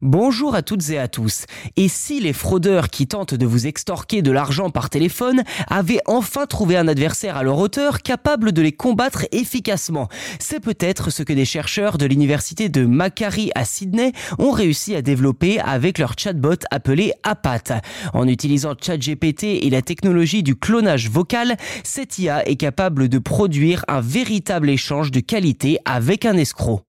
Bonjour à toutes et à tous. Et si les fraudeurs qui tentent de vous extorquer de l'argent par téléphone avaient enfin trouvé un adversaire à leur hauteur capable de les combattre efficacement C'est peut-être ce que des chercheurs de l'université de Macquarie à Sydney ont réussi à développer avec leur chatbot appelé APAT. En utilisant ChatGPT et la technologie du clonage vocal, cette IA est capable de produire un véritable échange de qualité avec un escroc.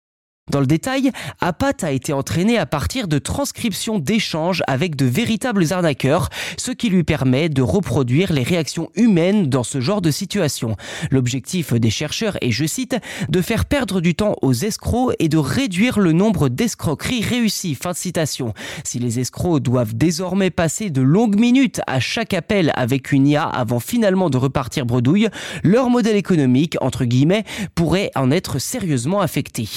Dans le détail, Apat a été entraîné à partir de transcriptions d'échanges avec de véritables arnaqueurs, ce qui lui permet de reproduire les réactions humaines dans ce genre de situation. L'objectif des chercheurs est, je cite, de faire perdre du temps aux escrocs et de réduire le nombre d'escroqueries réussies. Fin de citation. Si les escrocs doivent désormais passer de longues minutes à chaque appel avec une IA avant finalement de repartir bredouille, leur modèle économique, entre guillemets, pourrait en être sérieusement affecté.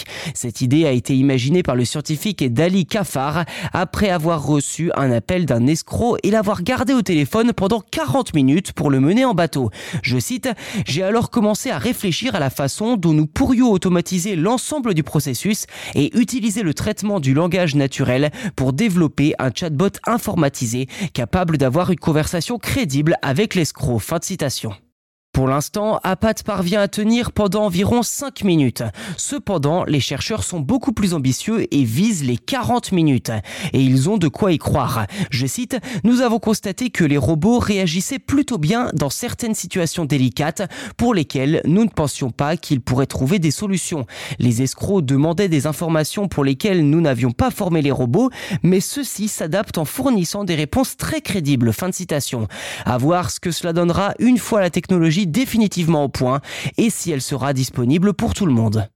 Idée a été imaginée par le scientifique Dali Kafar après avoir reçu un appel d'un escroc et l'avoir gardé au téléphone pendant 40 minutes pour le mener en bateau. Je cite, J'ai alors commencé à réfléchir à la façon dont nous pourrions automatiser l'ensemble du processus et utiliser le traitement du langage naturel pour développer un chatbot informatisé capable d'avoir une conversation crédible avec l'escroc. Fin de citation. Pour l'instant, Apat parvient à tenir pendant environ 5 minutes. Cependant, les chercheurs sont beaucoup plus ambitieux et visent les 40 minutes. Et ils ont de quoi y croire. Je cite, Nous avons constaté que les robots réagissaient plutôt bien dans certaines situations délicates pour lesquelles nous ne pensions pas qu'ils pourraient trouver des solutions. Les escrocs demandaient des informations pour lesquelles nous n'avions pas formé les robots, mais ceux-ci s'adaptent en fournissant des réponses très crédibles. Fin de citation. À voir ce que cela donnera une fois la technologie définitivement au point et si elle sera disponible pour tout le monde.